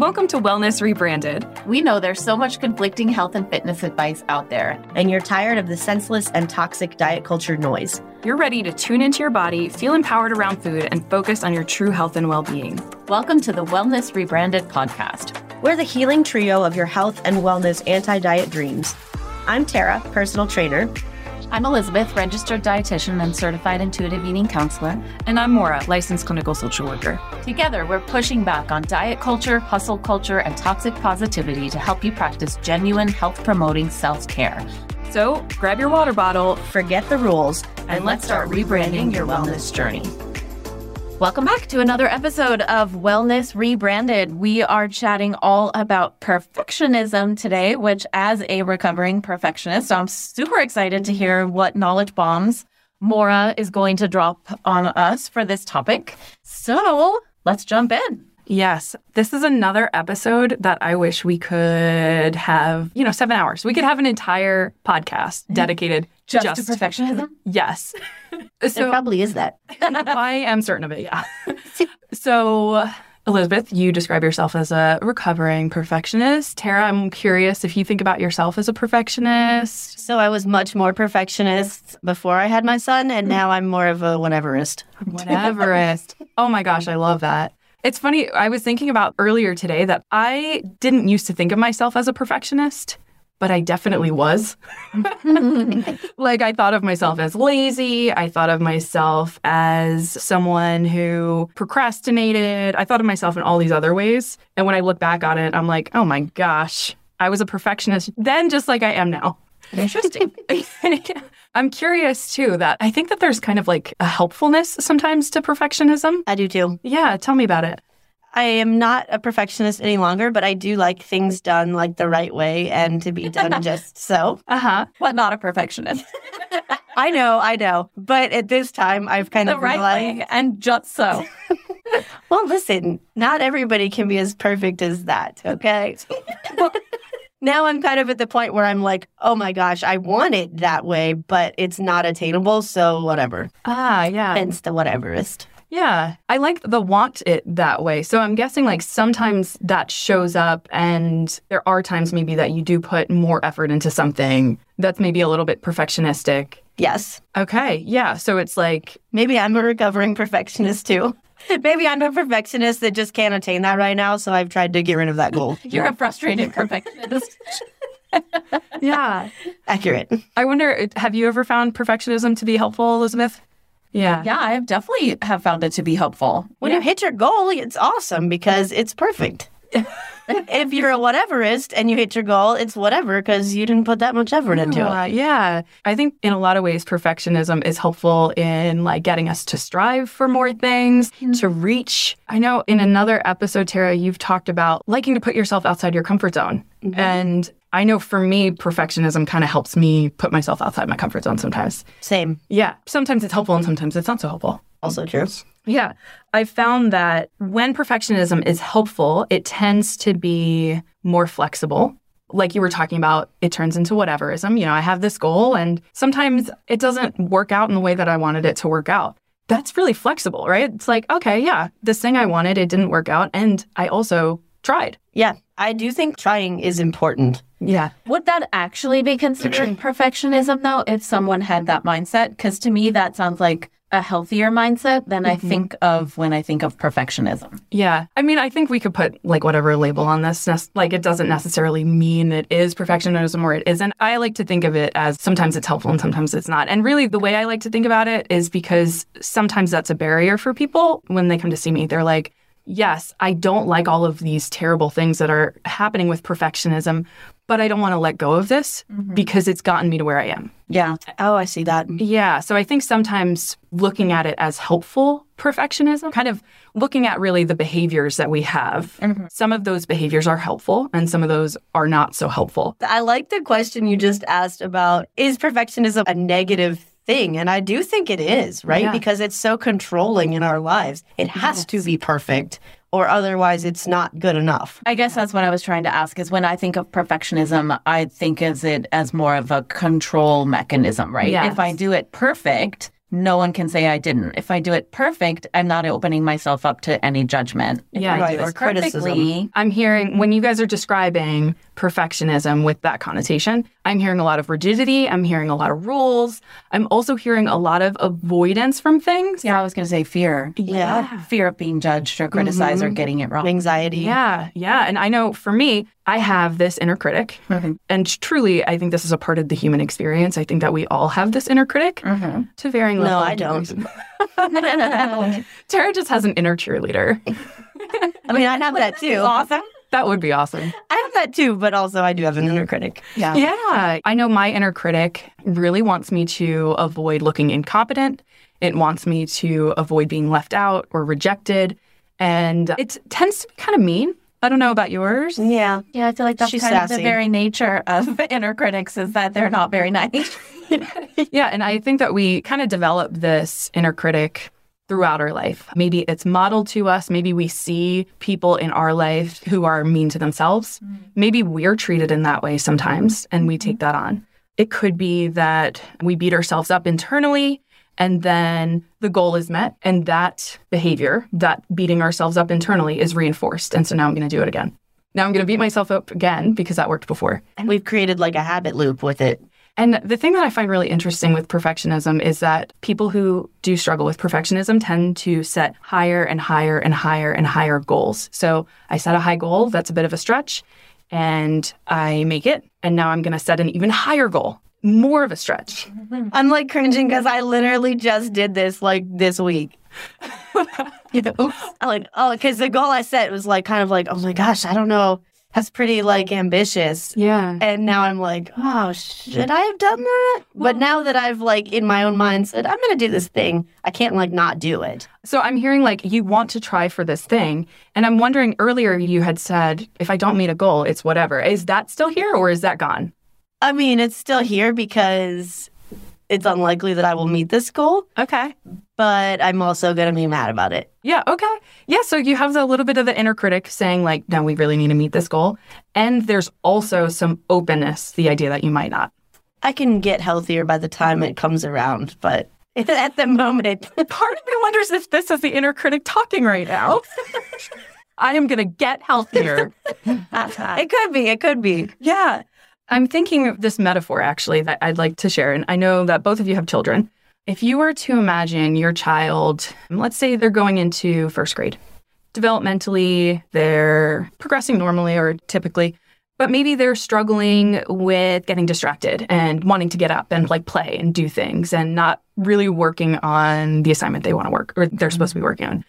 Welcome to Wellness Rebranded. We know there's so much conflicting health and fitness advice out there. And you're tired of the senseless and toxic diet culture noise. You're ready to tune into your body, feel empowered around food, and focus on your true health and well being. Welcome to the Wellness Rebranded podcast. We're the healing trio of your health and wellness anti diet dreams. I'm Tara, personal trainer. I'm Elizabeth, registered dietitian and certified intuitive eating counselor. And I'm Maura, licensed clinical social worker. Together, we're pushing back on diet culture, hustle culture, and toxic positivity to help you practice genuine health promoting self care. So grab your water bottle, forget the rules, and, and let's start rebranding your wellness journey. Welcome back to another episode of Wellness Rebranded. We are chatting all about perfectionism today, which, as a recovering perfectionist, I'm super excited to hear what knowledge bombs Maura is going to drop on us for this topic. So let's jump in. Yes, this is another episode that I wish we could have, you know, seven hours. We could have an entire podcast dedicated just, just to perfectionism. Yes. so, it probably is that. I am certain of it, yeah. so, Elizabeth, you describe yourself as a recovering perfectionist. Tara, I'm curious if you think about yourself as a perfectionist. So I was much more perfectionist before I had my son, and mm. now I'm more of a whateverist. Whateverist. oh my gosh, I love that. It's funny, I was thinking about earlier today that I didn't used to think of myself as a perfectionist, but I definitely was. like, I thought of myself as lazy. I thought of myself as someone who procrastinated. I thought of myself in all these other ways. And when I look back on it, I'm like, oh my gosh, I was a perfectionist then, just like I am now. Interesting. I'm curious too that I think that there's kind of like a helpfulness sometimes to perfectionism. I do too. Yeah, tell me about it. I am not a perfectionist any longer, but I do like things done like the right way and to be done just so. Uh huh. But not a perfectionist. I know, I know. But at this time, I've kind the of right realized... way and just so. well, listen, not everybody can be as perfect as that. Okay. well, now I'm kind of at the point where I'm like, oh my gosh, I want it that way, but it's not attainable. So whatever. Ah, yeah. Hence the whateverist. Yeah, I like the want it that way. So I'm guessing like sometimes that shows up, and there are times maybe that you do put more effort into something that's maybe a little bit perfectionistic. Yes. Okay. Yeah. So it's like maybe I'm a recovering perfectionist too. Maybe I'm a perfectionist that just can't attain that right now. So I've tried to get rid of that goal. You're a frustrated perfectionist. yeah. Accurate. I wonder, have you ever found perfectionism to be helpful, Elizabeth? Yeah. Yeah, I have definitely have found it to be helpful. When yeah. you hit your goal, it's awesome because it's perfect. if you're a whateverist and you hit your goal, it's whatever because you didn't put that much effort into it. Yeah. I think in a lot of ways, perfectionism is helpful in like getting us to strive for more things, mm-hmm. to reach. I know in another episode, Tara, you've talked about liking to put yourself outside your comfort zone. Mm-hmm. And I know for me, perfectionism kind of helps me put myself outside my comfort zone sometimes. Same. Yeah. Sometimes it's helpful and sometimes it's not so helpful. Also true. Yeah. I found that when perfectionism is helpful, it tends to be more flexible. Like you were talking about, it turns into whateverism. You know, I have this goal and sometimes it doesn't work out in the way that I wanted it to work out. That's really flexible, right? It's like, okay, yeah, this thing I wanted, it didn't work out. And I also tried. Yeah. I do think trying is important. Yeah. Would that actually be considered perfectionism, though, if someone had that mindset? Because to me, that sounds like a healthier mindset than mm-hmm. I think of when I think of perfectionism. Yeah. I mean, I think we could put like whatever label on this. Like, it doesn't necessarily mean it is perfectionism or it isn't. I like to think of it as sometimes it's helpful and sometimes it's not. And really, the way I like to think about it is because sometimes that's a barrier for people when they come to see me. They're like, yes, I don't like all of these terrible things that are happening with perfectionism, but I don't want to let go of this mm-hmm. because it's gotten me to where I am. Yeah. Oh, I see that. Yeah. So I think sometimes looking at it as helpful perfectionism, kind of looking at really the behaviors that we have. Mm-hmm. Some of those behaviors are helpful and some of those are not so helpful. I like the question you just asked about is perfectionism a negative thing. And I do think it is, right? Yeah. Because it's so controlling in our lives. It has yes. to be perfect or otherwise it's not good enough. I guess that's what I was trying to ask is when I think of perfectionism, I think of it as more of a control mechanism, right? Yes. If I do it perfect, no one can say I didn't. If I do it perfect, I'm not opening myself up to any judgment. If Yeah, right, or criticism. I'm hearing when you guys are describing perfectionism with that connotation, I'm hearing a lot of rigidity. I'm hearing a lot of rules. I'm also hearing a lot of avoidance from things. Yeah, I was going to say fear. Yeah. Fear of being judged or criticized or mm-hmm. getting it wrong. Anxiety. Yeah, yeah. And I know for me, I have this inner critic. Mhm. And truly, I think this is a part of the human experience. I think that we all have this inner critic Mhm. to varying levels. No, levels. I don't. Tara just has an inner cheerleader. I mean, I have that too. Awesome. That would be awesome. I have that too, but also I do have an inner critic. Yeah. Yeah. I know my inner critic really wants me to avoid looking incompetent. It wants me to avoid being left out or rejected. And it tends to be kind of mean. I don't know about yours. Yeah. Yeah, I feel like that's She's kind of the very nature of inner critics is that they're not very nice. Yeah. And I think that we kind of develop this inner critic throughout our life. Maybe it's modeled to us. Maybe we see people in our life who are mean to themselves. Mm-hmm. Maybe we're treated in that way sometimes and we take mm-hmm. that on. It could be that we beat ourselves up internally and then the goal is met and that behavior, that beating ourselves up internally is reinforced. And so now I'm going to do it again. Now I'm going to beat myself up again because that worked before. And we've created like a habit loop with it. And the thing that I find really interesting with perfectionism is that people who do struggle with perfectionism tend to set higher and higher and higher and higher goals. So I set a high goal, that's a bit of a stretch, and I make it. And now I'm going to set an even higher goal, more of a stretch. I'm like cringing because I literally just did this like this week. I'm like, oh, because the goal I set was like kind of like, oh my gosh, I don't know. That's pretty like ambitious. Yeah. And now I'm like, oh, should I have done that? But now that I've like in my own mind said, I'm going to do this thing, I can't like not do it. So I'm hearing like you want to try for this thing. And I'm wondering earlier you had said, if I don't meet a goal, it's whatever. Is that still here or is that gone? I mean, it's still here because it's unlikely that I will meet this goal, Okay. but I'm also going to be mad about it. Yeah, okay. Yeah, so you have a little bit of the inner critic saying, like, no, we really need to meet this goal. And there's also some openness, the idea that you might not. I can get healthier by the time it comes around, but at the moment, it... Part of me wonders if this is the inner critic talking right now. I am going to get healthier. it could be. It could be. yeah. I'm thinking of this metaphor actually that I'd like to share. And I know that both of you have children. If you were to imagine your child, let's say they're going into first grade, developmentally, they're progressing normally or typically, but maybe they're struggling with getting distracted and wanting to get up and like play and do things and not really working on the assignment they want to work or they're supposed to be working on.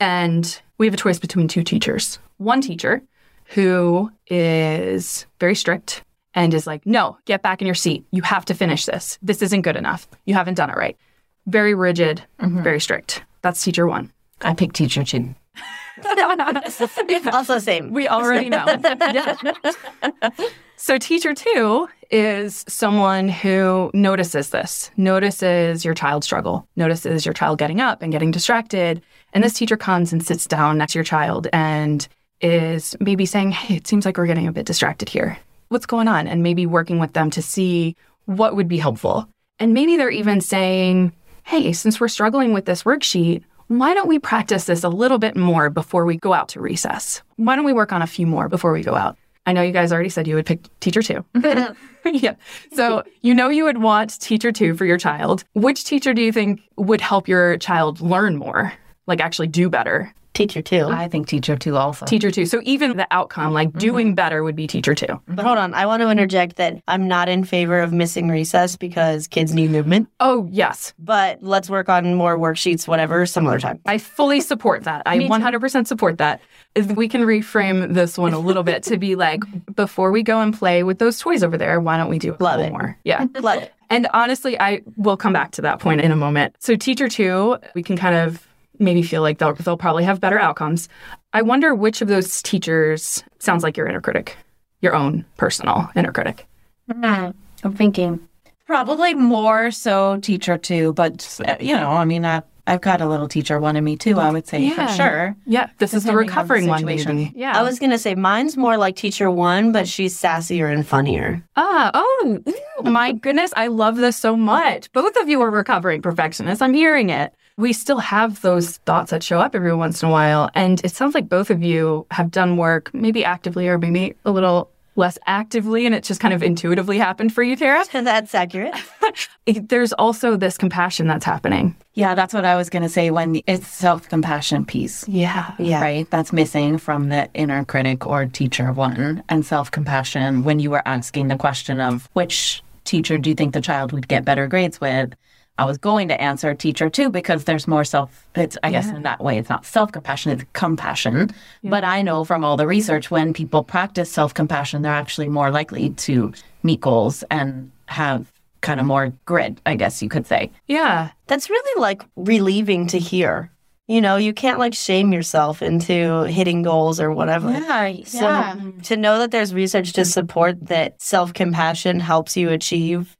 And we have a choice between two teachers. One teacher who is very strict and is like, no, get back in your seat. You have to finish this. This isn't good enough. You haven't done it right. Very rigid, mm-hmm. very strict. That's teacher one. I pick teacher two. also, same. We already know. so, teacher two is someone who notices this, notices your child struggle, notices your child getting up and getting distracted. And this teacher comes and sits down next to your child and is maybe saying, Hey, it seems like we're getting a bit distracted here. What's going on? And maybe working with them to see what would be helpful. And maybe they're even saying, Hey, since we're struggling with this worksheet, why don't we practice this a little bit more before we go out to recess? Why don't we work on a few more before we go out? I know you guys already said you would pick teacher two. yeah. So you know you would want teacher two for your child. Which teacher do you think would help your child learn more? Like actually do better? Teacher two. I think teacher two also. Teacher two. So even the outcome, like mm-hmm. doing better, would be teacher two. But hold on, I want to interject that I'm not in favor of missing recess because kids need movement. Oh, yes. But let's work on more worksheets, whatever, some other time. I fully support that. I 100% support that. If we can reframe this one a little bit to be like, before we go and play with those toys over there, why don't we do a Love it. more? Yeah. Love it. And honestly, I will come back to that point in a moment. So, teacher two, we can kind of maybe feel like they'll, they'll probably have better outcomes. I wonder which of those teachers sounds like your inner critic, your own personal inner critic. Mm, I'm thinking probably more so teacher two, but you know, I mean, I, I've got a little teacher one in me too, I would say for Yeah. sure. Yeah, this is the Depending on the recovering one, maybe. Yeah. I was gonna say mine's more like teacher one, but she's sassier and funnier. Ah, oh, my goodness. I love this so much. Both of you are recovering perfectionists. I'm hearing it. We still have those thoughts that show up every once in a while. And it sounds like both of you have done work, maybe actively or maybe a little less actively, and it just kind of intuitively happened for you, Tara. That's accurate. There's also this compassion that's happening. Yeah, that's what I was going to say when it's self compassion piece. Yeah. Yeah. Right? That's missing from the inner critic or teacher one. And self compassion, when you were asking the question of which teacher do you think the child would get better grades with? I was going to answer teacher two because there's more self, it's, I guess, in that way, it's not self compassion, it's compassion. But I know from all the research, when people practice self compassion, they're actually more likely to meet goals and have kind of more grit, I guess you could say. Yeah. That's really like relieving to hear. You know, you can't like shame yourself into hitting goals or whatever. Yeah. So to know that there's research to support that self compassion helps you achieve,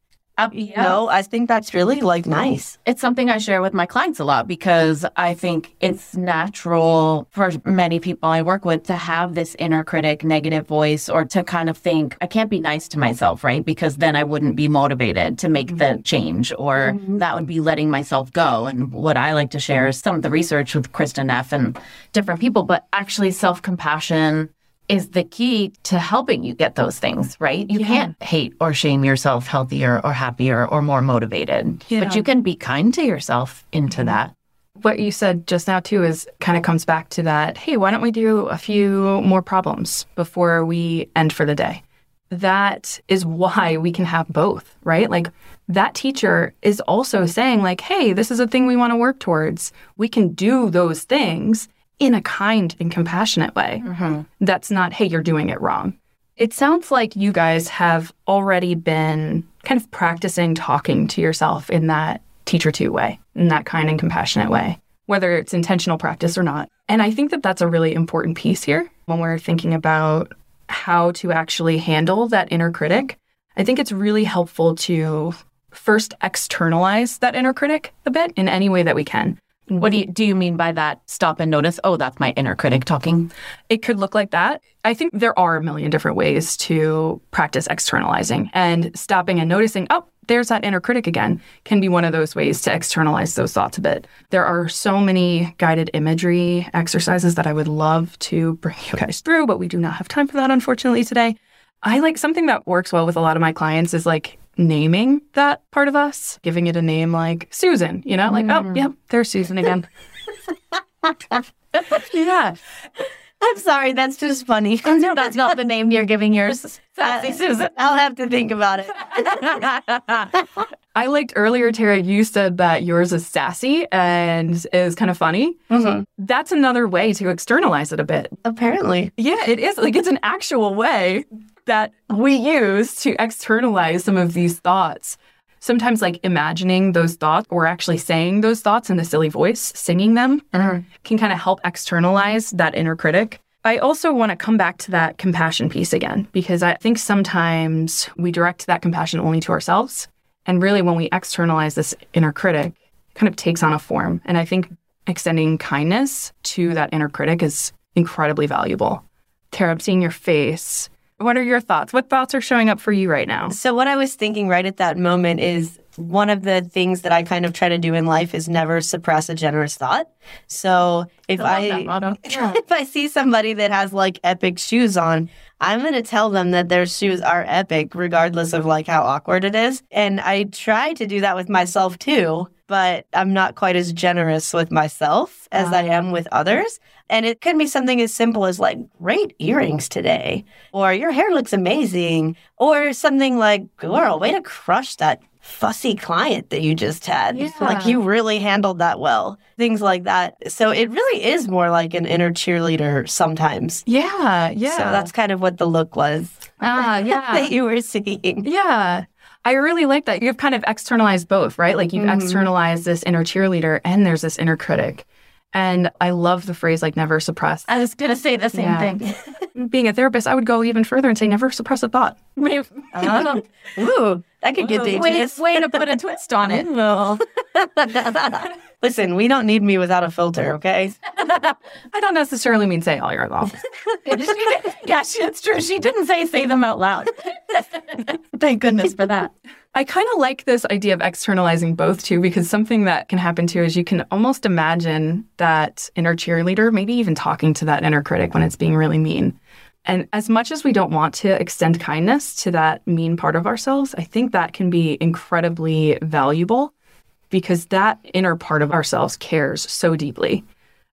you know, I think that's really like nice. It's something I share with my clients a lot because I think it's natural for many people I work with to have this inner critic, negative voice, or to kind of think, I can't be nice to myself, right? Because then I wouldn't be motivated to make the mm-hmm. change, or mm-hmm. that would be letting myself go. And what I like to share is some of the research with Kristin Neff and different people, but actually self compassion is the key to helping you get those things, right? You can't hate or shame yourself healthier or happier or more motivated, but you can be kind to yourself into that. What you said just now, too, is kind of comes back to that hey, why don't we do a few more problems before we end for the day? That is why we can have both, right? Like that teacher is also saying, like, hey, this is a thing we want to work towards. We can do those things in a kind and compassionate way. Mm-hmm. That's not, hey, you're doing it wrong. It sounds like you guys have already been kind of practicing talking to yourself in that teacher two way, in that kind and compassionate way, whether it's intentional practice or not. And I think that that's a really important piece here when we're thinking about how to actually handle that inner critic. I think it's really helpful to first externalize that inner critic a bit in any way that we can. What do you do you mean by that? Stop and notice. Oh, that's my inner critic talking. It could look like that. I think there are a million different ways to practice externalizing and stopping and noticing, oh, there's that inner critic again, can be one of those ways to externalize those thoughts a bit. There are so many guided imagery exercises that I would love to bring you guys through, but we do not have time for that, unfortunately, today. I like something that works well with a lot of my clients is like naming that part of us, giving it a name like Susan, you know, like, oh, mm. yep, there's Susan again. yeah. I'm sorry, that's just funny. Oh, no, that's not the name you're giving yours. Sassy uh, Susan. I'll have to think about it. I liked earlier, Tara, you said that yours is sassy and is kind of funny. Mm-hmm. That's another way to externalize it a bit. Apparently. Yeah, it is. Like it's an actual way that we use to externalize some of these thoughts. Sometimes, like imagining those thoughts or actually saying those thoughts in a silly voice, singing them mm-hmm. can kind of help externalize that inner critic. I also want to come back to that compassion piece again, because I think sometimes we direct that compassion only to ourselves. And really, when we externalize this inner critic, it kind of takes on a form. And I think extending kindness to that inner critic is incredibly valuable. Tara, I'm seeing your face. What are your thoughts? What thoughts are showing up for you right now? So, what I was thinking right at that moment is one of the things that I kind of try to do in life is never suppress a generous thought. So, if I, motto. if I see somebody that has like epic shoes on, I'm going to tell them that their shoes are epic, regardless of like how awkward it is. And I try to do that with myself too, but I'm not quite as generous with myself as I am with others. And it can be something as simple as like, great earrings today, or your hair looks amazing, or something like, girl, way to crush that fussy client that you just had. Like, you really handled that well. Things like that. So it really is more like an inner cheerleader sometimes. Yeah, yeah. So that's kind of what the look was ah, yeah. that you were seeing. Yeah. I really like that. You've kind of externalized both, right? Like you've mm-hmm. externalized this inner cheerleader and there's this inner critic. And I love the phrase like never suppress. I was going to say the same Yeah. thing. Being a therapist, I would go even further and say never suppress a thought. Oh. Ooh, that could get way, dangerous. way to put a twist on it. Listen, we don't need me without a filter, okay? I don't necessarily mean say all your thoughts. yeah, she, it's true. She didn't say say them out loud. Thank goodness for that. I kind of like this idea of externalizing both too, because something that can happen too is you can almost imagine that inner cheerleader, maybe even talking to that inner critic when it's being really mean. And as much as we don't want to extend kindness to that mean part of ourselves, I think that can be incredibly valuable because that inner part of ourselves cares so deeply.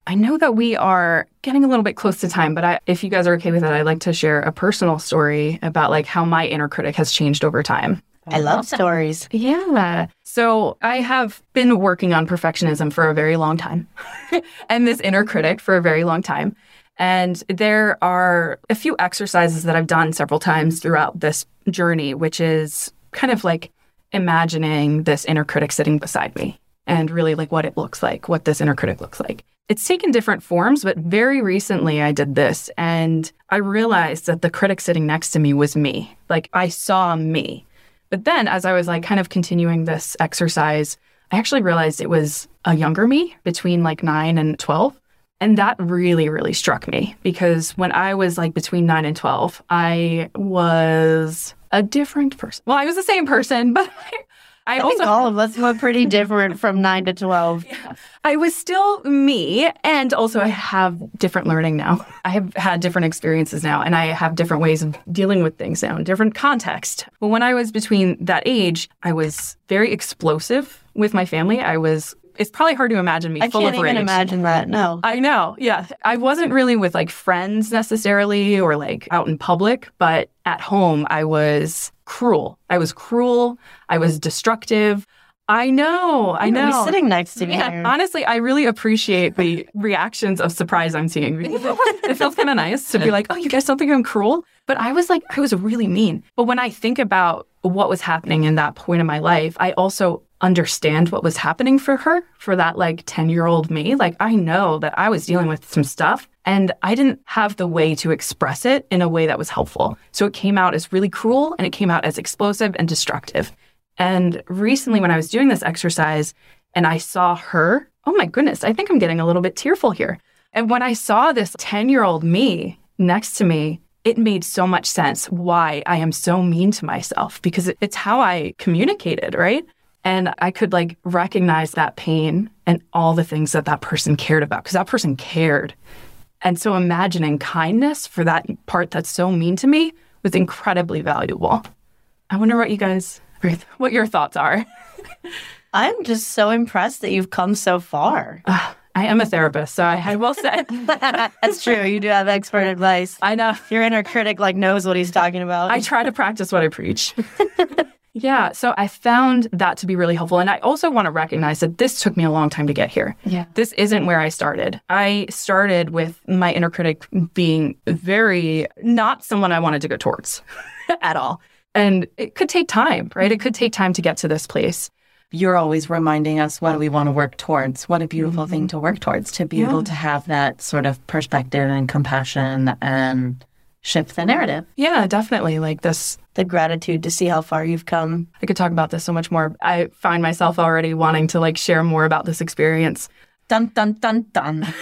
I know that we are getting a little bit close to time, but I, if you guys are okay with that, I'd like to share a personal story about like how my inner critic has changed over time. I love stories. Yeah. So I have been working on perfectionism for a very long time and this inner critic for a very long time. And there are a few exercises that I've done several times throughout this journey, which is kind of like imagining this inner critic sitting beside me and really like what it looks like, what this inner critic looks like. It's taken different forms, but very recently I did this and I realized that the critic sitting next to me was me. Like I saw me. But then as I was like kind of continuing this exercise, I actually realized it was a younger me between like 9 and 12. And that really, really struck me because when I was like between 9 and 12, I was a different person. Well, I was the same person, but I, I think all of us were pretty different from 9 to 12. I was still me, and also I have different learning now. I have had different experiences now, and I have different ways of dealing with things now in different context. But when I was between that age, I was very explosive with my family. I was. It's probably hard to imagine me full of rage. I can't even imagine that. No. I know. Yeah. I wasn't really with like friends necessarily or like out in public, but at home I was cruel. I was cruel. I was destructive. I know. I know. You're sitting next to me. Yeah, honestly, I really appreciate the reactions of surprise I'm seeing. It feels kind of nice to be like, oh, you guys don't think I'm cruel? But I was like, I was really mean. But when I think about what was happening in that point in my life, I also understand what was happening for her, for that like 10 year old me. Like, I know that I was dealing with some stuff and I didn't have the way to express it in a way that was helpful. So it came out as really cruel and it came out as explosive and destructive. And recently, when I was doing this exercise and I saw her, oh my goodness, I think I'm getting a little bit tearful here. And when I saw this 10 year old me next to me, it made so much sense why I am so mean to myself because it's how I communicated, right? And I could like recognize that pain and all the things that that person cared about because that person cared. And so imagining kindness for that part that's so mean to me was incredibly valuable. I wonder what you guys, what your thoughts are. I'm just so impressed that you've come so far. Ah, I am a therapist, so I, I will say, That's true. You do have expert advice. I know. Your inner critic like knows what he's talking about. I try to practice what I preach. yeah, so I found that to be really helpful. And I also want to recognize that this took me a long time to get here. Yeah. This isn't where I started. I started with my inner critic being very not someone I wanted to go towards at all. And it could take time, right? It could take time to get to this place. you're always reminding us what do we want to work towards what a beautiful Mm-hmm. thing to work towards to be able to have that sort of perspective and compassion and shift the narrative Yeah, definitely. Like this, the gratitude to see how far you've come. I could talk about this so much more. I find myself already wanting to like share more about this experience. dun dun dun dun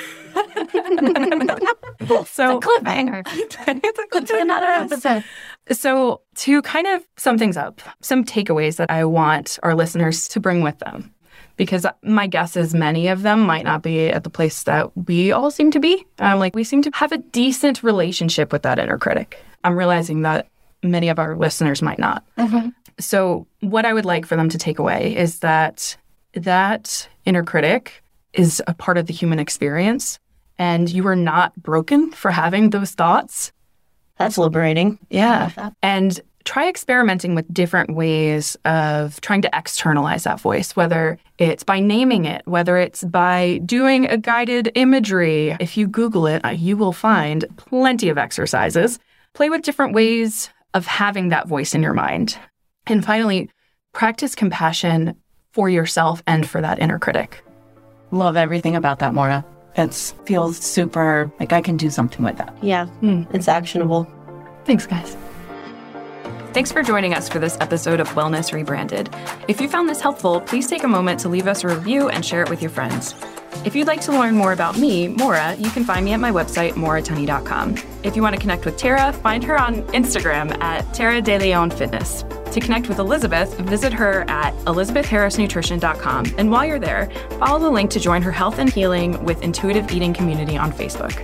So, Cliffhanger. to another episode. So, to kind of sum things up, some takeaways that I want our listeners to bring with them, because my guess is many of them might not be at the place that we all seem to be. Um, like, we seem to have a decent relationship with that inner critic. I'm realizing that many of our listeners might not. So, what I would like for them to take away is that that inner critic is a part of the human experience, and you are not broken for having those thoughts. That's liberating. Yeah. And try experimenting with different ways of trying to externalize that voice, whether it's by naming it, whether it's by doing a guided imagery. If you Google it, you will find plenty of exercises. Play with different ways of having that voice in your mind. And finally, practice compassion for yourself and for that inner critic. love everything about that Maura It feels super like I can do something with that. Yeah, Hmm. it's actionable. Thanks, guys. Thanks for joining us for this episode of Wellness Rebranded. If you found this helpful, please take a moment to leave us a review and share it with your friends. If you'd like to learn more about me, Maura, you can find me at my website, mauratunney.com. If you want to connect with Tara, find her on Instagram at Tara De Leon Fitness. To connect with Elizabeth, visit her at elizabethharrisnutrition.com. And while you're there, follow the link to join her health and healing with intuitive eating community on Facebook.